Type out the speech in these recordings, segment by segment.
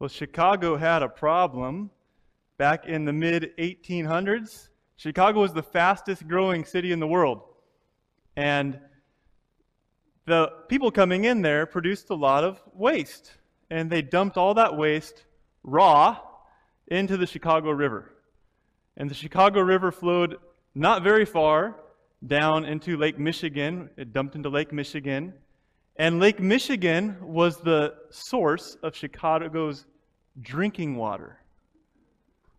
Well, Chicago had a problem back in the mid 1800s. Chicago was the fastest growing city in the world. And the people coming in there produced a lot of waste. And they dumped all that waste raw into the Chicago River. And the Chicago River flowed not very far down into Lake Michigan. It dumped into Lake Michigan. And Lake Michigan was the source of Chicago's drinking water.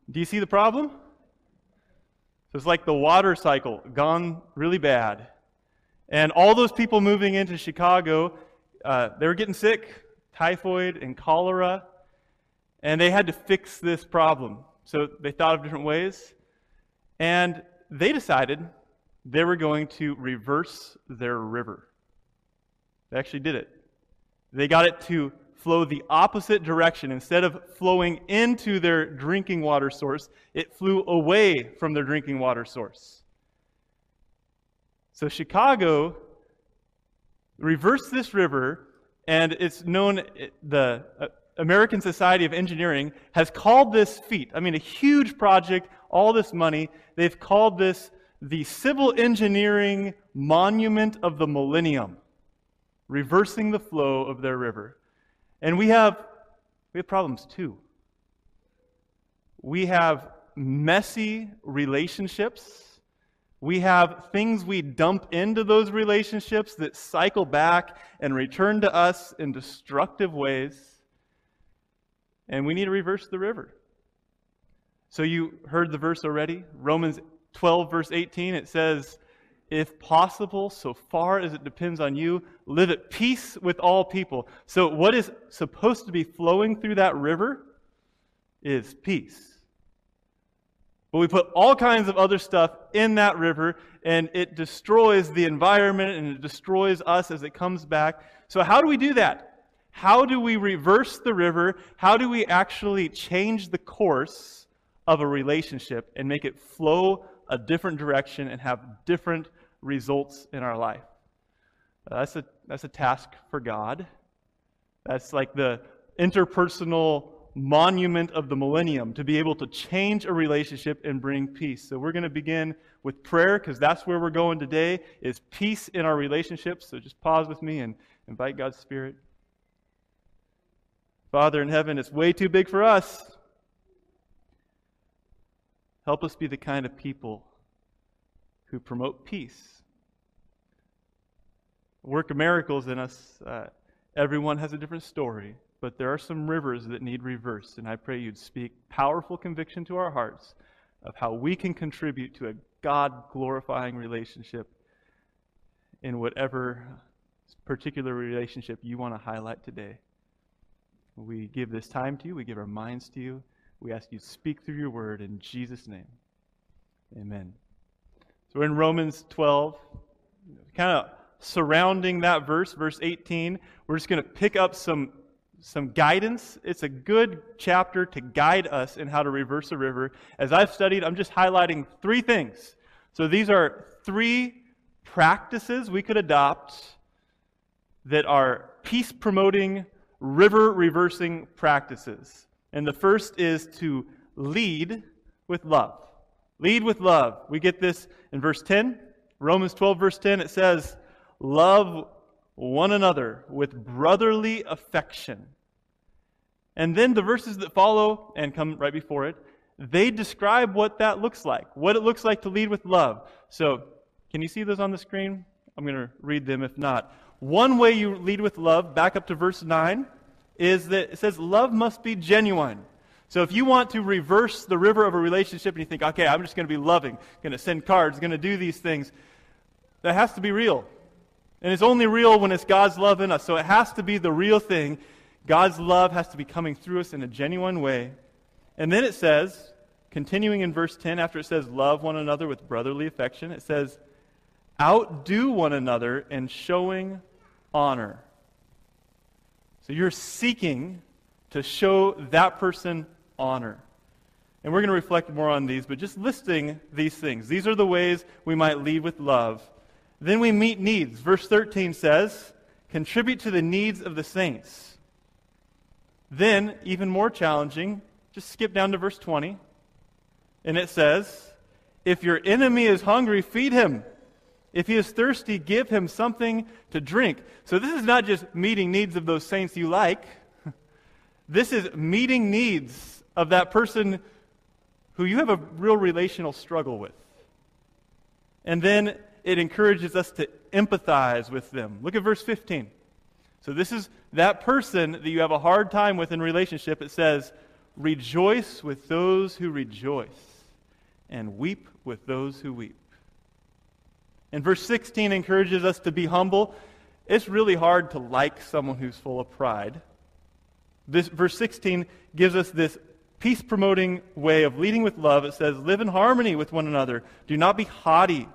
Do you see the problem? So it's like the water cycle gone really bad. And all those people moving into Chicago, uh, they were getting sick, typhoid and cholera, and they had to fix this problem. So they thought of different ways, and they decided they were going to reverse their river. They actually did it. They got it to flow the opposite direction. Instead of flowing into their drinking water source, it flew away from their drinking water source. So Chicago reversed this river, and it's known, the uh, American Society of Engineering has called this feat, I mean, a huge project, all this money, they've called this the Civil Engineering Monument of the Millennium, reversing the flow of their river. And we have, we have problems too. We have messy relationships. We have things we dump into those relationships that cycle back and return to us in destructive ways. And we need to reverse the river. So you heard the verse already? Romans 12, verse 18. It says, if possible, so far as it depends on you, live at peace with all people. So, what is supposed to be flowing through that river is peace. But we put all kinds of other stuff in that river, and it destroys the environment and it destroys us as it comes back. So, how do we do that? How do we reverse the river? How do we actually change the course of a relationship and make it flow a different direction and have different results in our life. Uh, that's, a, that's a task for God. That's like the interpersonal monument of the millennium to be able to change a relationship and bring peace. So we're going to begin with prayer because that's where we're going today is peace in our relationships. So just pause with me and invite God's spirit. Father in heaven, it's way too big for us. Help us be the kind of people who promote peace. Work of miracles in us. Uh, everyone has a different story, but there are some rivers that need reversed, and I pray you'd speak powerful conviction to our hearts of how we can contribute to a God glorifying relationship in whatever particular relationship you want to highlight today. We give this time to you, we give our minds to you. We ask you to speak through your word in Jesus' name. Amen. So we're in Romans 12, kind of surrounding that verse, verse 18. We're just going to pick up some, some guidance. It's a good chapter to guide us in how to reverse a river. As I've studied, I'm just highlighting three things. So these are three practices we could adopt that are peace promoting, river reversing practices. And the first is to lead with love. Lead with love. We get this in verse 10. Romans 12, verse 10, it says, Love one another with brotherly affection. And then the verses that follow and come right before it, they describe what that looks like, what it looks like to lead with love. So, can you see those on the screen? I'm going to read them if not. One way you lead with love, back up to verse 9, is that it says, Love must be genuine. So if you want to reverse the river of a relationship and you think, okay, I'm just going to be loving, going to send cards, going to do these things, that has to be real. And it's only real when it's God's love in us. So it has to be the real thing. God's love has to be coming through us in a genuine way. And then it says, continuing in verse 10, after it says, love one another with brotherly affection, it says, outdo one another in showing honor. So you're seeking to show that person honor. And we're going to reflect more on these, but just listing these things. These are the ways we might lead with love. Then we meet needs. Verse 13 says, contribute to the needs of the saints. Then, even more challenging, just skip down to verse 20. And it says, If your enemy is hungry, feed him. If he is thirsty, give him something to drink. So this is not just meeting needs of those saints you like. This is meeting needs of that person who you have a real relational struggle with. And then it encourages us to empathize with them. Look at verse 15. So this is that person that you have a hard time with in relationship. It says, Rejoice with those who rejoice, and weep with those who weep. And verse 16 encourages us to be humble. It's really hard to like someone who's full of pride. This verse 16 gives us this peace promoting way of leading with love. It says, Live in harmony with one another. Do not be haughty,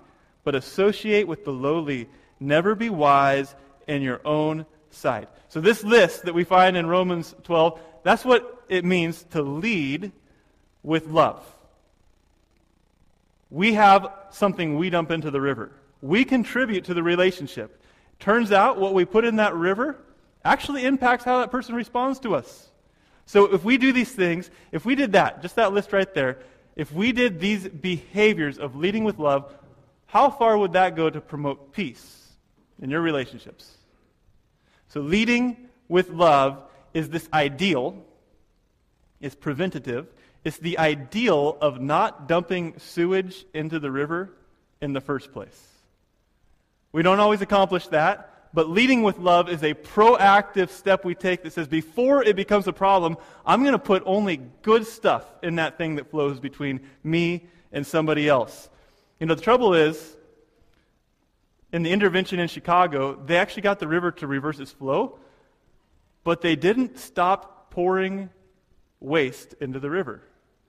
but associate with the lowly. Never be wise in your own sight. So, this list that we find in Romans 12, that's what it means to lead with love. We have something we dump into the river. We contribute to the relationship. Turns out what we put in that river actually impacts how that person responds to us. So if we do these things, if we did that, just that list right there, if we did these behaviors of leading with love, how far would that go to promote peace in your relationships? So leading with love is this ideal, it's preventative, it's the ideal of not dumping sewage into the river in the first place. We don't always accomplish that, but leading with love is a proactive step we take that says, before it becomes a problem, I'm going to put only good stuff in that thing that flows between me and somebody else. You know, the trouble is, in the intervention in Chicago, they actually got the river to reverse its flow, but they didn't stop pouring waste into the river.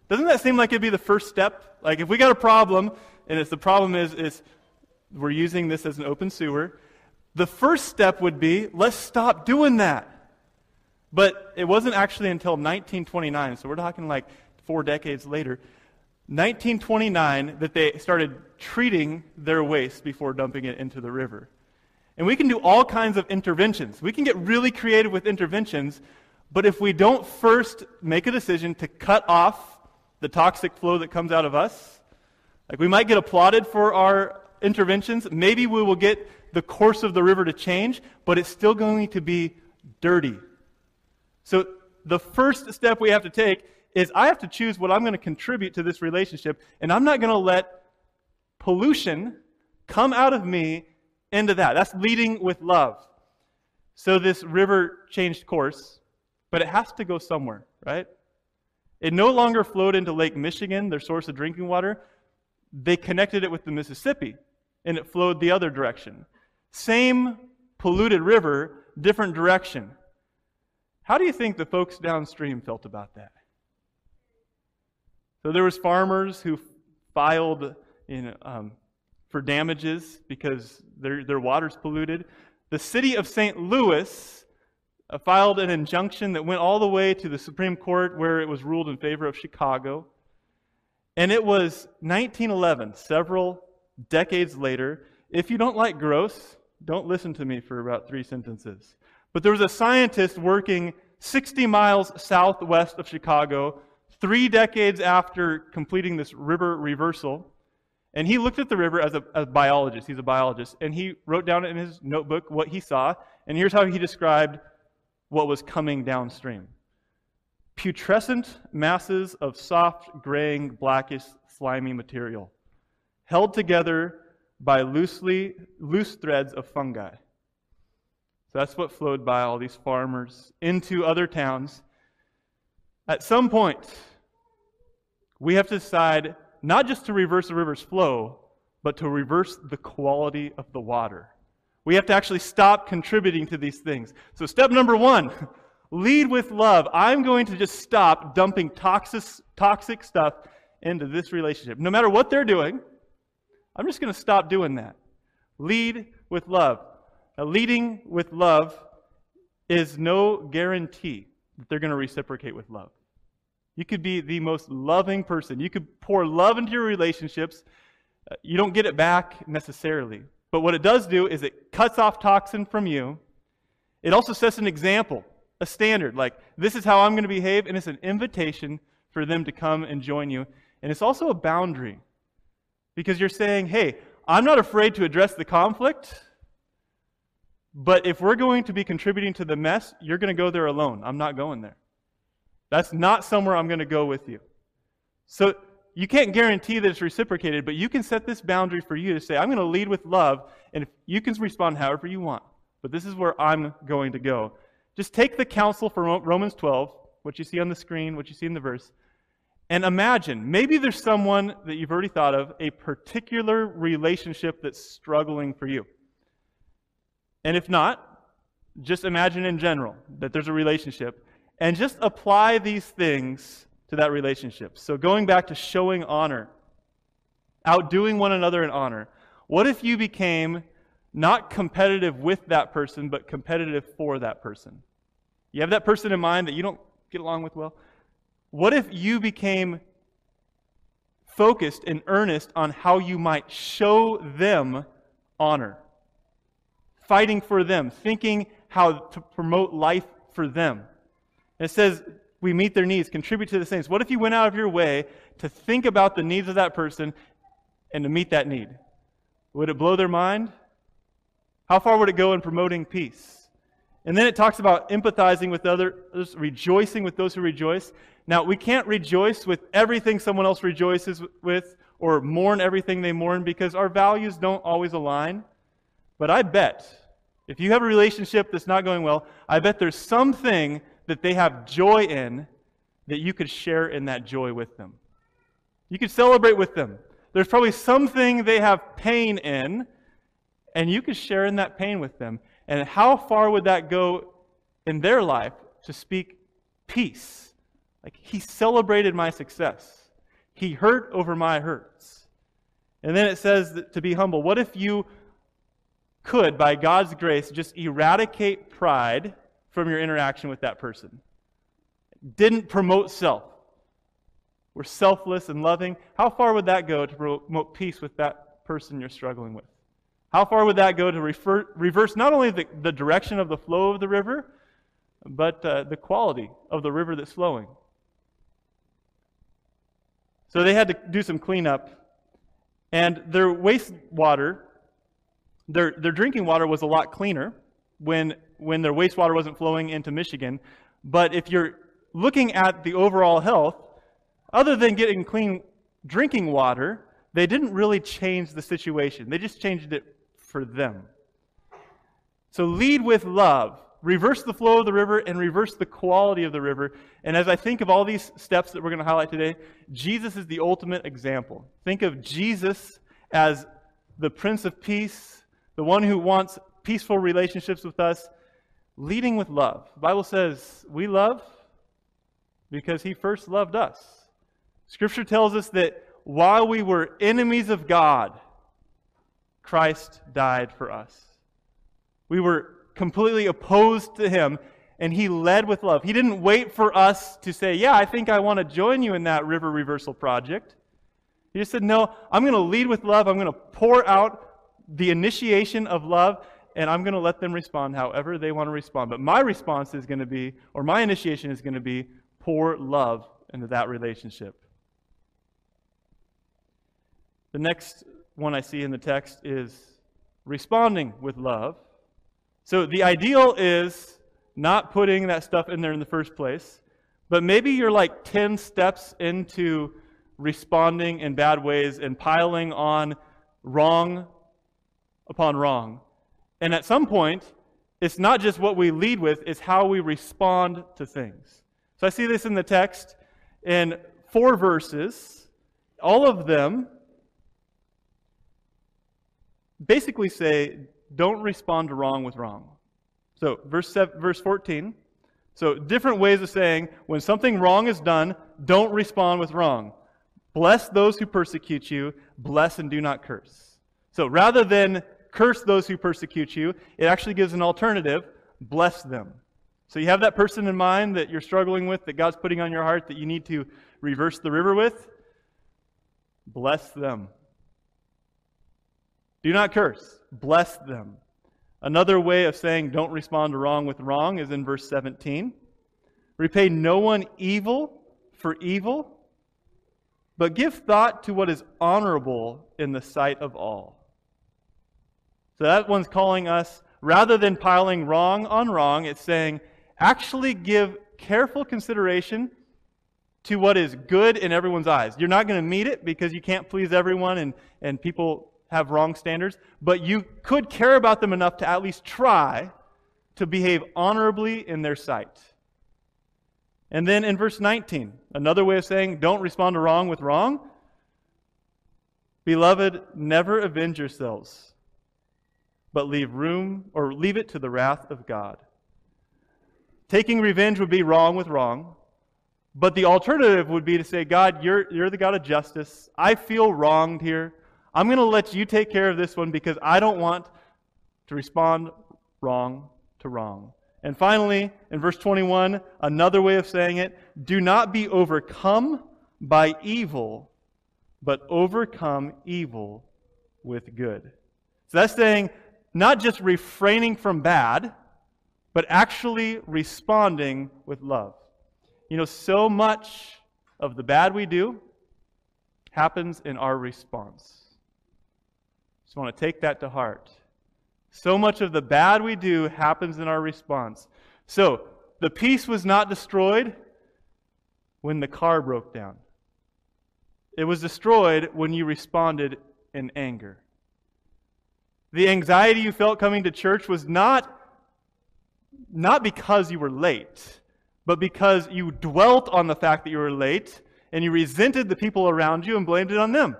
Doesn't that seem like it'd be the first step? Like if we got a problem, and it's the problem is, is we're using this as an open sewer, the first step would be let's stop doing that. But it wasn't actually until 1929, so we're talking like four decades later, 1929, that they started treating their waste before dumping it into the river. And we can do all kinds of interventions. We can get really creative with interventions, but if we don't first make a decision to cut off the toxic flow that comes out of us, like we might get applauded for our interventions, maybe we will get the course of the river to change, but it's still going to be dirty. So the first step we have to take is I have to choose what I'm going to contribute to this relationship, and I'm not going to let pollution come out of me into that. That's leading with love. So this river changed course, but it has to go somewhere, right? It no longer flowed into Lake Michigan, their source of drinking water. They connected it with the Mississippi, and it flowed the other direction. Same polluted river, different direction. How do you think the folks downstream felt about that? So there was farmers who filed know, um, for damages because their, their water's polluted. The city of St. Louis uh, filed an injunction that went all the way to the Supreme Court where it was ruled in favor of Chicago. And it was 1911, several decades later. If you don't like gross, don't listen to me for about three sentences. But there was a scientist working 60 miles southwest of Chicago, three decades after completing this river reversal. And he looked at the river as a, a biologist. He's a biologist. And he wrote down in his notebook what he saw. And here's how he described what was coming downstream putrescent masses of soft, graying, blackish, slimy material, held together by loosely, loose threads of fungi. So that's what flowed by all these farmers into other towns. At some point, we have to decide not just to reverse the river's flow, but to reverse the quality of the water. We have to actually stop contributing to these things. So, step number one lead with love. I'm going to just stop dumping toxic, toxic stuff into this relationship. No matter what they're doing, I'm just going to stop doing that. Lead with love. Now, leading with love is no guarantee that they're going to reciprocate with love. You could be the most loving person. You could pour love into your relationships. You don't get it back necessarily. But what it does do is it cuts off toxin from you. It also sets an example. a standard. Like, this is how I'm going to behave, and it's an invitation for them to come and join you. And it's also a boundary because you're saying, hey, I'm not afraid to address the conflict, but if we're going to be contributing to the mess, you're going to go there alone. I'm not going there. That's not somewhere I'm going to go with you. So you can't guarantee that it's reciprocated, but you can set this boundary for you to say, I'm going to lead with love, and if you can respond however you want. But this is where I'm going to go. Just take the counsel from Romans 12, what you see on the screen, what you see in the verse, and imagine maybe there's someone that you've already thought of, a particular relationship that's struggling for you. And if not, just imagine in general that there's a relationship and just apply these things to that relationship. So, going back to showing honor, outdoing one another in honor, what if you became not competitive with that person, but competitive for that person? You have that person in mind that you don't get along with well? What if you became focused and earnest on how you might show them honor? Fighting for them, thinking how to promote life for them. And it says, we meet their needs, contribute to the saints. What if you went out of your way to think about the needs of that person and to meet that need? Would it blow their mind? How far would it go in promoting peace? And then it talks about empathizing with others, rejoicing with those who rejoice. Now, we can't rejoice with everything someone else rejoices with or mourn everything they mourn because our values don't always align. But I bet if you have a relationship that's not going well, I bet there's something that they have joy in that you could share in that joy with them. You could celebrate with them. There's probably something they have pain in, and you could share in that pain with them. And how far would that go in their life to speak peace? Like, he celebrated my success, he hurt over my hurts. And then it says to be humble. What if you could, by God's grace, just eradicate pride? from your interaction with that person. Didn't promote self. We're selfless and loving. How far would that go to promote peace with that person you're struggling with? How far would that go to refer, reverse not only the, the direction of the flow of the river, but uh, the quality of the river that's flowing? So they had to do some cleanup, and their wastewater, their, their drinking water was a lot cleaner when when their wastewater wasn't flowing into Michigan. But if you're looking at the overall health, other than getting clean drinking water, they didn't really change the situation. They just changed it for them. So lead with love. Reverse the flow of the river and reverse the quality of the river. And as I think of all these steps that we're going to highlight today, Jesus is the ultimate example. Think of Jesus as the Prince of Peace, the one who wants peaceful relationships with us, leading with love. The Bible says we love because he first loved us. Scripture tells us that while we were enemies of God, Christ died for us. We were completely opposed to him, and he led with love. He didn't wait for us to say, Yeah, I think I want to join you in that river reversal project. He just said, No, I'm going to lead with love. I'm going to pour out the initiation of love and I'm going to let them respond however they want to respond. But my response is going to be, or my initiation is going to be, pour love into that relationship. The next one I see in the text is responding with love. So the ideal is not putting that stuff in there in the first place, but maybe you're like 10 steps into responding in bad ways and piling on wrong upon wrong. And at some point, it's not just what we lead with, it's how we respond to things. So I see this in the text in four verses. All of them basically say, don't respond to wrong with wrong. So, verse, seven, verse 14. So, different ways of saying, when something wrong is done, don't respond with wrong. Bless those who persecute you, bless and do not curse. So, rather than curse those who persecute you. It actually gives an alternative bless them. So you have that person in mind that you're struggling with, that God's putting on your heart that you need to reverse the river with. Bless them. Do not curse. Bless them. Another way of saying don't respond to wrong with wrong is in verse 17. Repay no one evil for evil, but give thought to what is honorable in the sight of all. So that one's calling us, rather than piling wrong on wrong, it's saying actually give careful consideration to what is good in everyone's eyes. You're not going to meet it because you can't please everyone and, and people have wrong standards, but you could care about them enough to at least try to behave honorably in their sight. And then in verse 19, another way of saying don't respond to wrong with wrong. Beloved, never avenge yourselves, but leave room or leave it to the wrath of God. Taking revenge would be wrong with wrong, but the alternative would be to say, God, you're, you're the God of justice. I feel wronged here. I'm going to let you take care of this one because I don't want to respond wrong to wrong. And finally, in verse 21, another way of saying it do not be overcome by evil, but overcome evil with good. So that's saying not just refraining from bad, but actually responding with love. You know, so much of the bad we do happens in our response. Just want to take that to heart. So much of the bad we do happens in our response. So, the peace was not destroyed when the car broke down. It was destroyed when you responded in anger. The anxiety you felt coming to church was not, not because you were late, but because you dwelt on the fact that you were late and you resented the people around you and blamed it on them.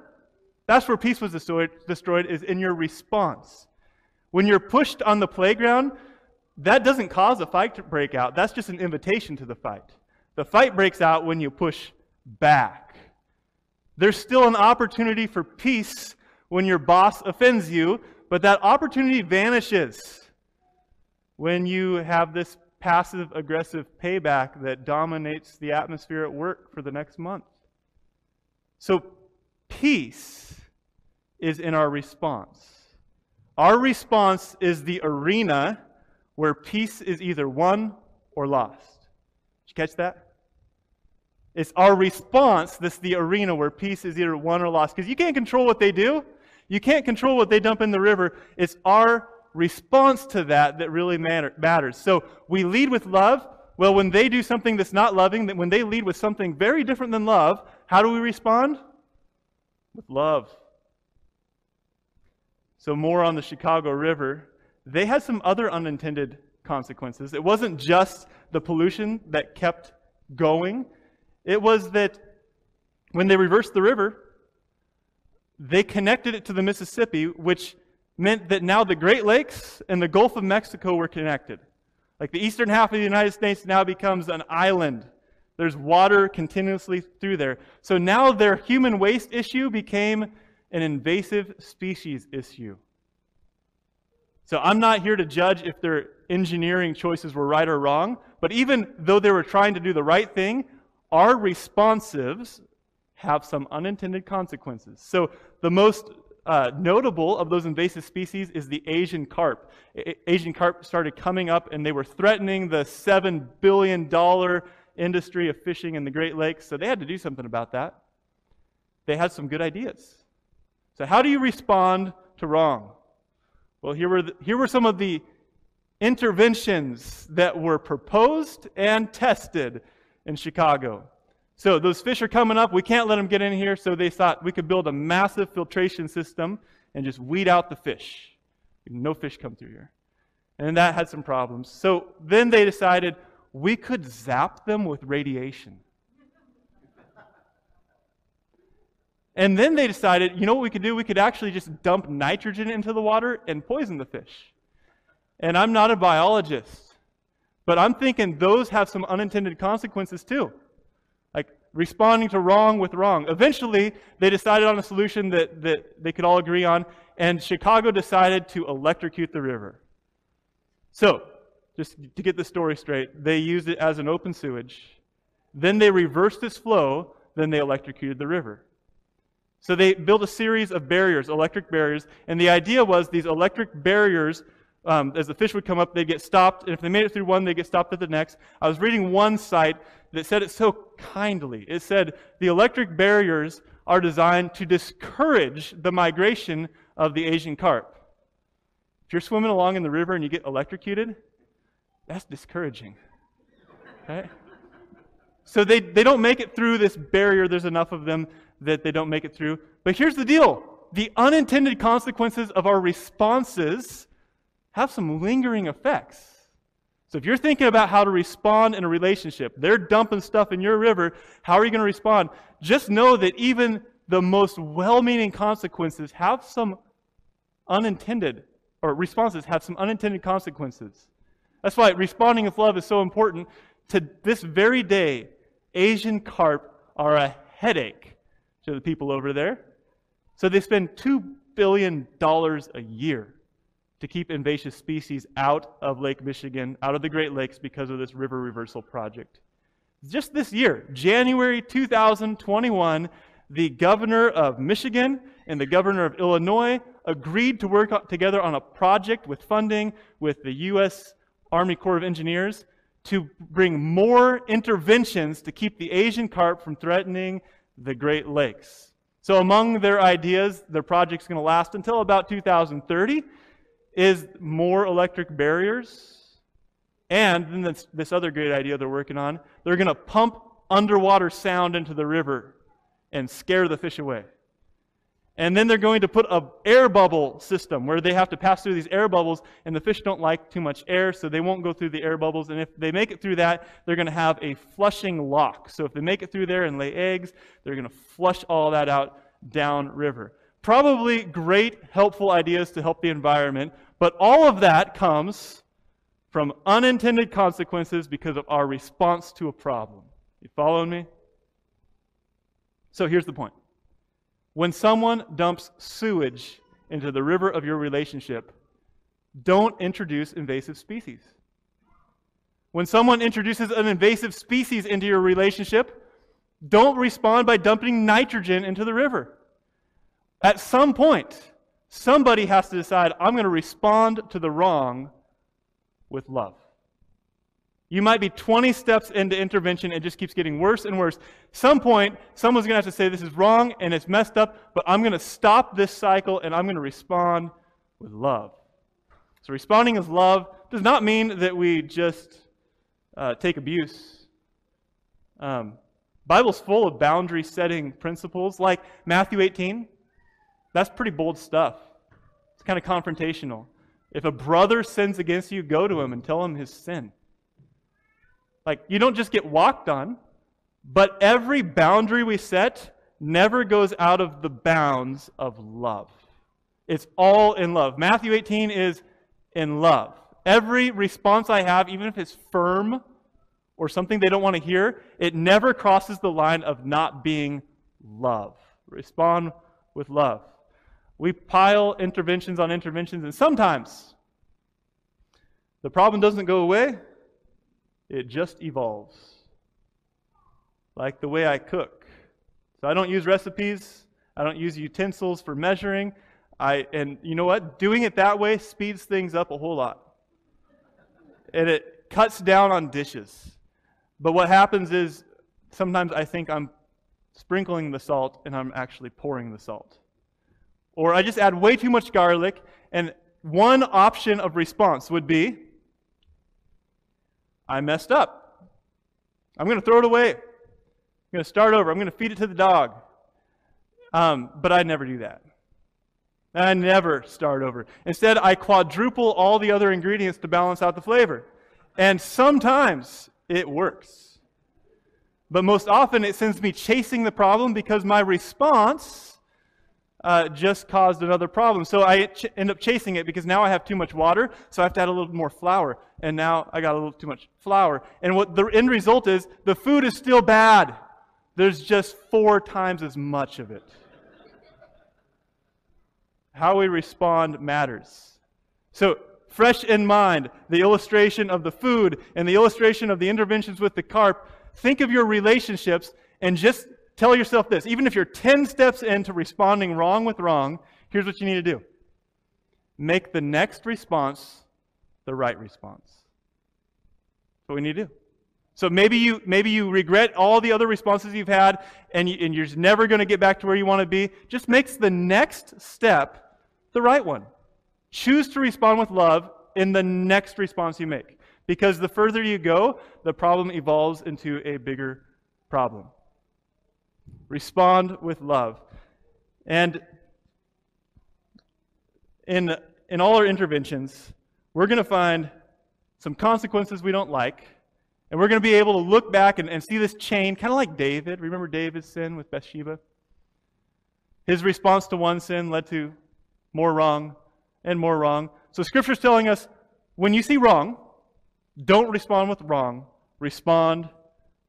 That's where peace was destroyed, destroyed is in your response. When you're pushed on the playground, that doesn't cause a fight to break out. That's just an invitation to the fight. The fight breaks out when you push back. There's still an opportunity for peace when your boss offends you, but that opportunity vanishes when you have this passive aggressive payback that dominates the atmosphere at work for the next month. So, peace is in our response. Our response is the arena where peace is either won or lost. Did you catch that? It's our response that's the arena where peace is either won or lost. Because you can't control what they do. You can't control what they dump in the river. It's our response to that that really matter, matters. So we lead with love. Well, when they do something that's not loving, when they lead with something very different than love, how do we respond? With love. So, more on the Chicago River. They had some other unintended consequences. It wasn't just the pollution that kept going, it was that when they reversed the river, they connected it to the Mississippi, which meant that now the Great Lakes and the Gulf of Mexico were connected. Like the eastern half of the United States now becomes an island. There's water continuously through there. So now their human waste issue became an invasive species issue. So I'm not here to judge if their engineering choices were right or wrong, but even though they were trying to do the right thing, our responsives have some unintended consequences. So the most uh, notable of those invasive species is the Asian carp. A- Asian carp started coming up and they were threatening the $7 billion industry of fishing in the Great Lakes, so they had to do something about that. They had some good ideas. So, how do you respond to wrong? Well, here were, the, here were some of the interventions that were proposed and tested in Chicago. So, those fish are coming up. We can't let them get in here. So, they thought we could build a massive filtration system and just weed out the fish. No fish come through here. And that had some problems. So, then they decided we could zap them with radiation. And then they decided, you know what we could do? We could actually just dump nitrogen into the water and poison the fish. And I'm not a biologist, but I'm thinking those have some unintended consequences too. Like responding to wrong with wrong. Eventually, they decided on a solution that, that they could all agree on, and Chicago decided to electrocute the river. So, just to get the story straight, they used it as an open sewage. Then they reversed its flow, then they electrocuted the river. So they built a series of barriers, electric barriers, and the idea was these electric barriers um, as the fish would come up, they'd get stopped. And if they made it through one, they'd get stopped at the next. I was reading one site that said it so kindly. It said the electric barriers are designed to discourage the migration of the Asian carp. If you're swimming along in the river and you get electrocuted, that's discouraging. Okay? So they, they don't make it through this barrier. There's enough of them that they don't make it through. But here's the deal the unintended consequences of our responses have some lingering effects. So if you're thinking about how to respond in a relationship, they're dumping stuff in your river, how are you going to respond? Just know that even the most well meaning consequences have some unintended, or responses have some unintended consequences. That's why responding with love is so important. To this very day, Asian carp are a headache to the people over there. So they spend $2 billion a year to keep invasive species out of Lake Michigan, out of the Great Lakes because of this river reversal project. Just this year, January 2021, the governor of Michigan and the governor of Illinois agreed to work together on a project with funding with the U.S. Army Corps of Engineers to bring more interventions to keep the Asian carp from threatening the Great Lakes. So, among their ideas, their project's going to last until about 2030 is more electric barriers. And then this, this other great idea they're working on they're going to pump underwater sound into the river and scare the fish away. And then they're going to put a air bubble system where they have to pass through these air bubbles, and the fish don't like too much air, so they won't go through the air bubbles. And if they make it through that, they're going to have a flushing lock. So if they make it through there and lay eggs, they're going to flush all that out downriver. Probably great, helpful ideas to help the environment, but all of that comes from unintended consequences because of our response to a problem. You following me? So here's the point. When someone dumps sewage into the river of your relationship, don't introduce invasive species. When someone introduces an invasive species into your relationship, don't respond by dumping nitrogen into the river. At some point, Somebody has to decide, I'm going to respond to the wrong with love. You might be 20 steps into intervention and just keeps getting worse and worse. Some point, someone's going to have to say, This is wrong and it's messed up, but I'm going to stop this cycle and I'm going to respond with love. So, responding with love does not mean that we just uh, take abuse. Um, Bible's full of boundary setting principles, like Matthew 18. That's pretty bold stuff. It's kind of confrontational. If a brother sins against you, go to him and tell him his sin. Like, you don't just get walked on, but every boundary we set never goes out of the bounds of love. It's all in love. Matthew 18 is in love. Every response I have, even if it's firm or something they don't want to hear, it never crosses the line of not being love. Respond with love. We pile interventions on interventions, and sometimes the problem doesn't go away, it just evolves. Like the way I cook. So I don't use recipes, I don't use utensils for measuring. I, and you know what? Doing it that way speeds things up a whole lot. And it cuts down on dishes. But what happens is sometimes I think I'm sprinkling the salt and I'm actually pouring the salt. Or I just add way too much garlic, and one option of response would be I messed up. I'm going to throw it away. I'm going to start over. I'm going to feed it to the dog. Um, but I never do that. I never start over. Instead, I quadruple all the other ingredients to balance out the flavor. And sometimes it works. But most often it sends me chasing the problem because my response uh, just caused another problem. So I ch- end up chasing it because now I have too much water, so I have to add a little more flour. And now I got a little too much flour. And what the end result is, the food is still bad. There's just four times as much of it. How we respond matters. So, fresh in mind, the illustration of the food and the illustration of the interventions with the carp, think of your relationships and just tell yourself this even if you're 10 steps into responding wrong with wrong, here's what you need to do make the next response the right response. That's what we need to do. So maybe you maybe you regret all the other responses you've had, and, you, and you're never going to get back to where you want to be. Just makes the next step the right one. Choose to respond with love in the next response you make, because the further you go, the problem evolves into a bigger problem. Respond with love, and in in all our interventions, we're going to find some consequences we don't like and we're going to be able to look back and, and see this chain, kind of like David. Remember David's sin with Bathsheba? His response to one sin led to more wrong and more wrong. So Scripture's telling us when you see wrong, don't respond with wrong, respond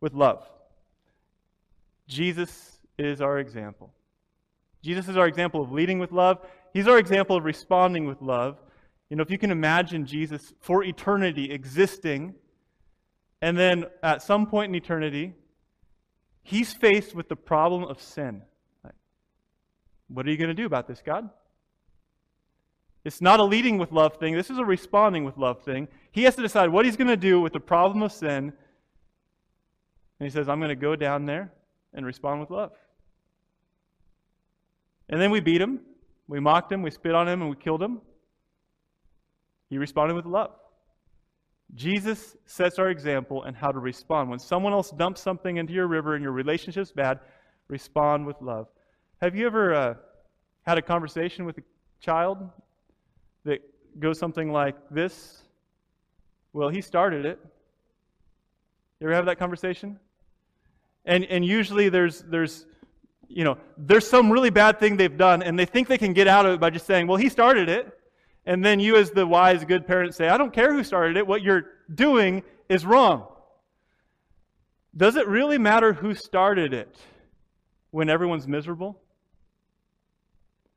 with love. Jesus is our example. Jesus is our example of leading with love. He's our example of responding with love. You know, if you can imagine Jesus for eternity existing and then at some point in eternity, he's faced with the problem of sin. What are you going to do about this, God? It's not a leading with love thing. This is a responding with love thing. He has to decide what he's going to do with the problem of sin. And he says, I'm going to go down there and respond with love. And then we beat him. We mocked him. We spit on him and we killed him. He responded with love. Jesus sets our example in how to respond. When someone else dumps something into your river and your relationship's bad, respond with love. Have you ever uh, had a conversation with a child that goes something like this? Well, he started it. You ever have that conversation? And, and usually there's, there's, you know, there's some really bad thing they've done, and they think they can get out of it by just saying, well, he started it. And then you, as the wise, good parent, say, I don't care who started it. What you're doing is wrong. Does it really matter who started it when everyone's miserable?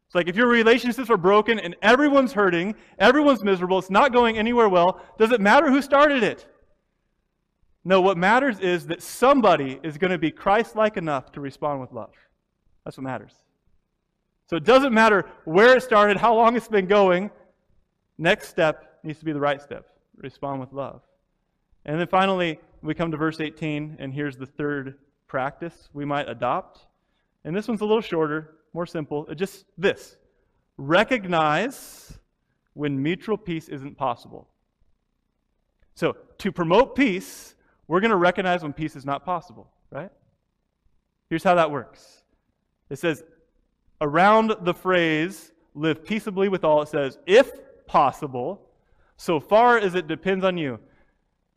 It's like if your relationships are broken and everyone's hurting, everyone's miserable, it's not going anywhere well, does it matter who started it? No, what matters is that somebody is going to be Christ like enough to respond with love. That's what matters. So it doesn't matter where it started, how long it's been going, Next step needs to be the right step respond with love. And then finally, we come to verse 18, and here's the third practice we might adopt. And this one's a little shorter, more simple. Just this recognize when mutual peace isn't possible. So, to promote peace, we're going to recognize when peace is not possible, right? Here's how that works it says, around the phrase, live peaceably with all, it says, if possible, so far as it depends on you.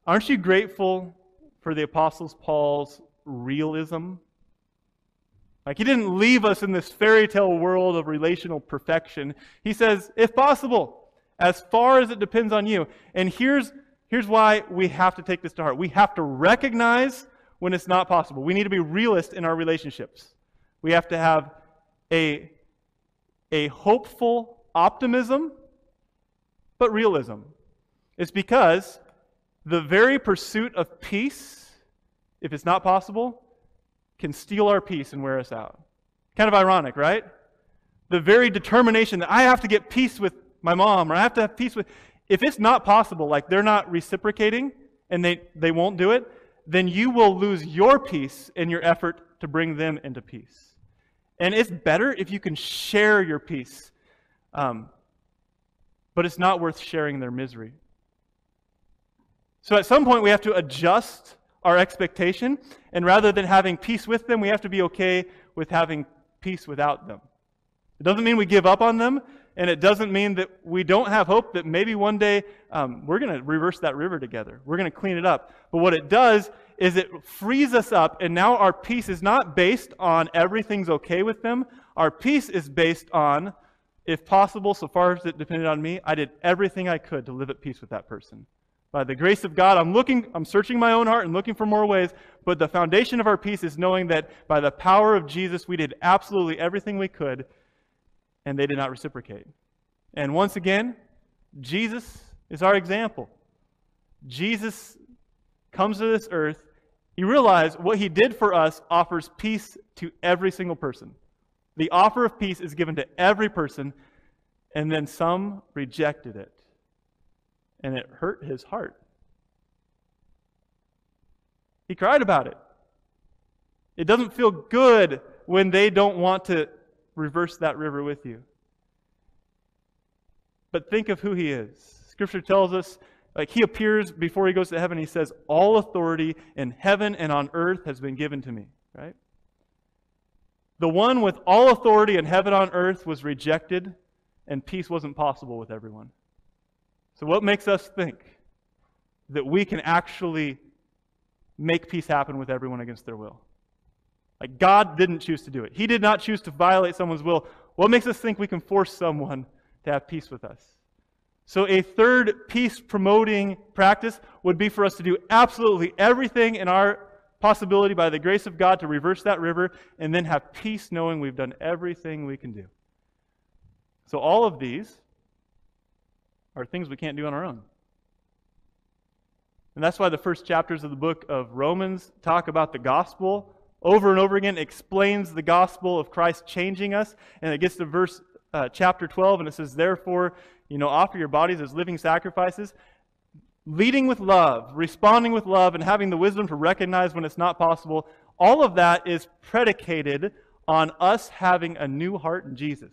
Aren't you grateful for the Apostles Paul's realism? Like, he didn't leave us in this fairy tale world of relational perfection. He says, if possible, as far as it depends on you. And here's, here's why we have to take this to heart we have to recognize when it's not possible. We need to be realist in our relationships. We have to have a, a hopeful optimism but realism. It's because the very pursuit of peace, if it's not possible, can steal our peace and wear us out. Kind of ironic, right? The very determination that I have to get peace with my mom or I have to have peace with, if it's not possible, like they're not reciprocating and they, they won't do it, then you will lose your peace in your effort to bring them into peace. And it's better if you can share your peace. Um, but it's not worth sharing their misery. So at some point, we have to adjust our expectation, and rather than having peace with them, we have to be okay with having peace without them. It doesn't mean we give up on them, and it doesn't mean that we don't have hope that maybe one day um, we're going to reverse that river together. We're going to clean it up. But what it does is it frees us up, and now our peace is not based on everything's okay with them. Our peace is based on if possible, so far as it depended on me, I did everything I could to live at peace with that person. By the grace of God, I'm looking, I'm searching my own heart and looking for more ways, but the foundation of our peace is knowing that by the power of Jesus, we did absolutely everything we could, and they did not reciprocate. And once again, Jesus is our example. Jesus comes to this earth. He realized what he did for us offers peace to every single person. The offer of peace is given to every person, and then some rejected it. and it hurt his heart. He cried about it. It doesn't feel good when they don't want to reverse that river with you. But think of who he is. Scripture tells us, like, he appears before he goes to heaven. He says, All authority in heaven and on earth has been given to me, right? The one with all authority in heaven on earth was rejected, and peace wasn't possible with everyone. So, what makes us think that we can actually make peace happen with everyone against their will? Like, God didn't choose to do it. He did not choose to violate someone's will. What makes us think we can force someone to have peace with us? So, a third peace promoting practice would be for us to do absolutely everything in our possibility by the grace of God to reverse that river and then have peace knowing we've done everything we can do. So, all of these are things we can't do on our own. And that's why the first chapters of the book of Romans talk about the gospel over and over again, explains the gospel of Christ changing us. And it gets to verse uh, chapter 12, and it says, Therefore, you know, offer your bodies as living sacrifices, leading with love, responding with love, and having the wisdom to recognize when it's not possible. All of that is predicated on us having a new heart in Jesus.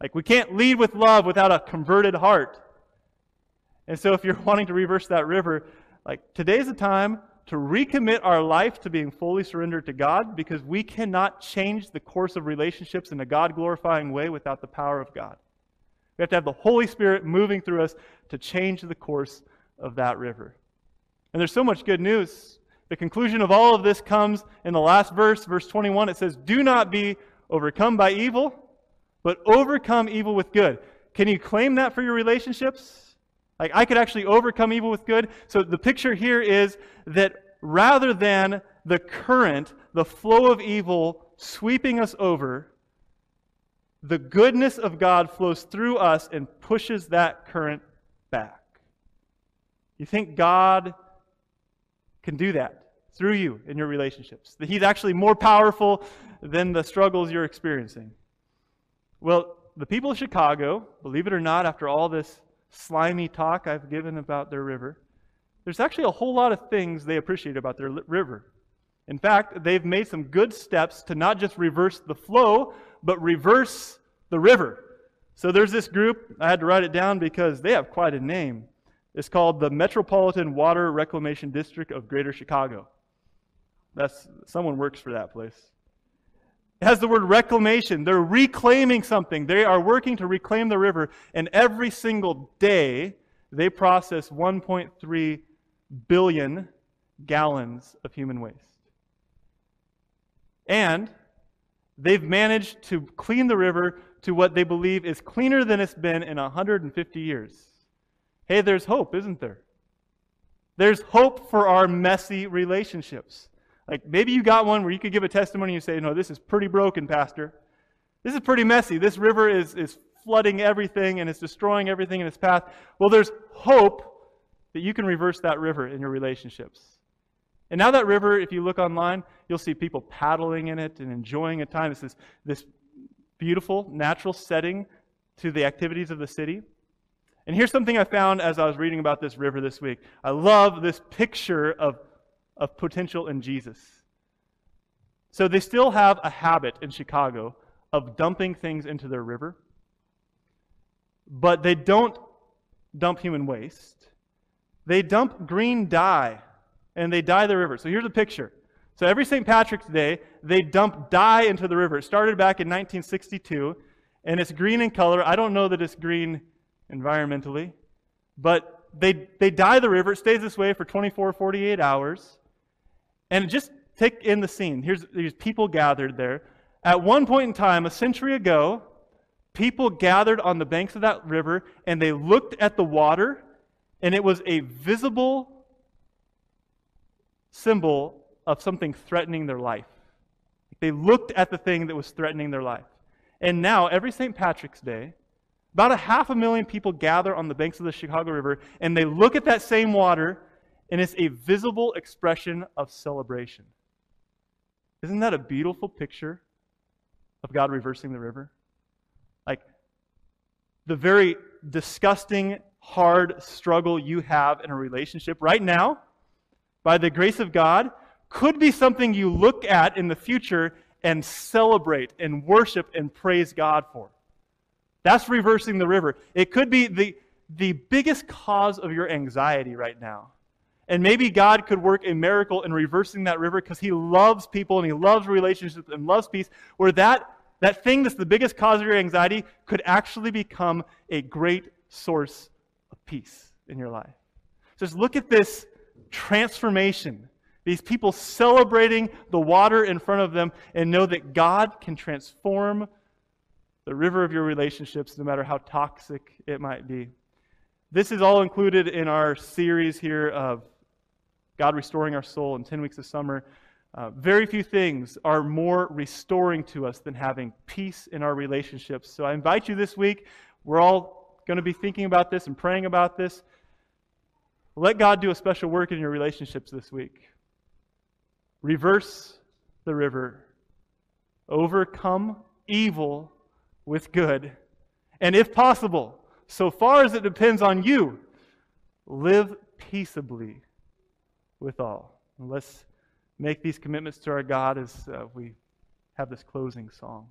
Like, we can't lead with love without a converted heart. And so, if you're wanting to reverse that river, like, today's the time to recommit our life to being fully surrendered to God because we cannot change the course of relationships in a God glorifying way without the power of God. We have to have the Holy Spirit moving through us to change the course of that river. And there's so much good news. The conclusion of all of this comes in the last verse, verse 21. It says, Do not be overcome by evil, but overcome evil with good. Can you claim that for your relationships? Like, I could actually overcome evil with good. So the picture here is that rather than the current, the flow of evil sweeping us over, the goodness of God flows through us and pushes that current back. You think God can do that through you in your relationships? That He's actually more powerful than the struggles you're experiencing? Well, the people of Chicago, believe it or not, after all this slimy talk I've given about their river, there's actually a whole lot of things they appreciate about their river. In fact, they've made some good steps to not just reverse the flow, but reverse the river. So there's this group, I had to write it down because they have quite a name. It's called the Metropolitan Water Reclamation District of Greater Chicago. That's someone works for that place. It has the word reclamation. They're reclaiming something. They are working to reclaim the river, and every single day they process 1.3 billion gallons of human waste. And they've managed to clean the river to what they believe is cleaner than it's been in 150 years. Hey, there's hope, isn't there? There's hope for our messy relationships. Like maybe you got one where you could give a testimony and say, No, this is pretty broken, Pastor. This is pretty messy. This river is, is flooding everything and it's destroying everything in its path. Well, there's hope that you can reverse that river in your relationships. And now that river, if you look online, you'll see people paddling in it and enjoying a time. This is this beautiful, natural setting to the activities of the city. And here's something I found as I was reading about this river this week. I love this picture of of potential in Jesus. So they still have a habit in Chicago of dumping things into their river, but they don't dump human waste. They dump green dye and they dye the river. So here's a picture. So every St. Patrick's Day, they dump dye into the river. It started back in 1962, and it's green in color. I don't know that it's green environmentally, but they, they dye the river. It stays this way for 24, 48 hours. And just take in the scene. Here's these people gathered there. At one point in time, a century ago, people gathered on the banks of that river and they looked at the water, and it was a visible symbol of something threatening their life. They looked at the thing that was threatening their life. And now, every St. Patrick's Day, about a half a million people gather on the banks of the Chicago River and they look at that same water and it's a visible expression of celebration. Isn't that a beautiful picture of God reversing the river? Like the very disgusting hard struggle you have in a relationship right now, by the grace of God, could be something you look at in the future and celebrate and worship and praise God for. That's reversing the river. It could be the, the biggest cause of your anxiety right now. And maybe God could work a miracle in reversing that river because He loves people and He loves relationships and loves peace, where that, that thing that's the biggest cause of your anxiety could actually become a great source of peace in your life. Just look at this transformation. These people celebrating the water in front of them and know that God can transform the river of your relationships no matter how toxic it might be. This is all included in our series here of God restoring our soul in 10 weeks of summer. Uh, very few things are more restoring to us than having peace in our relationships. So I invite you this week. We're all going to be thinking about this and praying about this. Let God do a special work in your relationships this week. Reverse the river. Overcome evil with good. And if possible, so far as it depends on you, live peaceably with all. let's make these commitments to our God as uh, we have this closing song.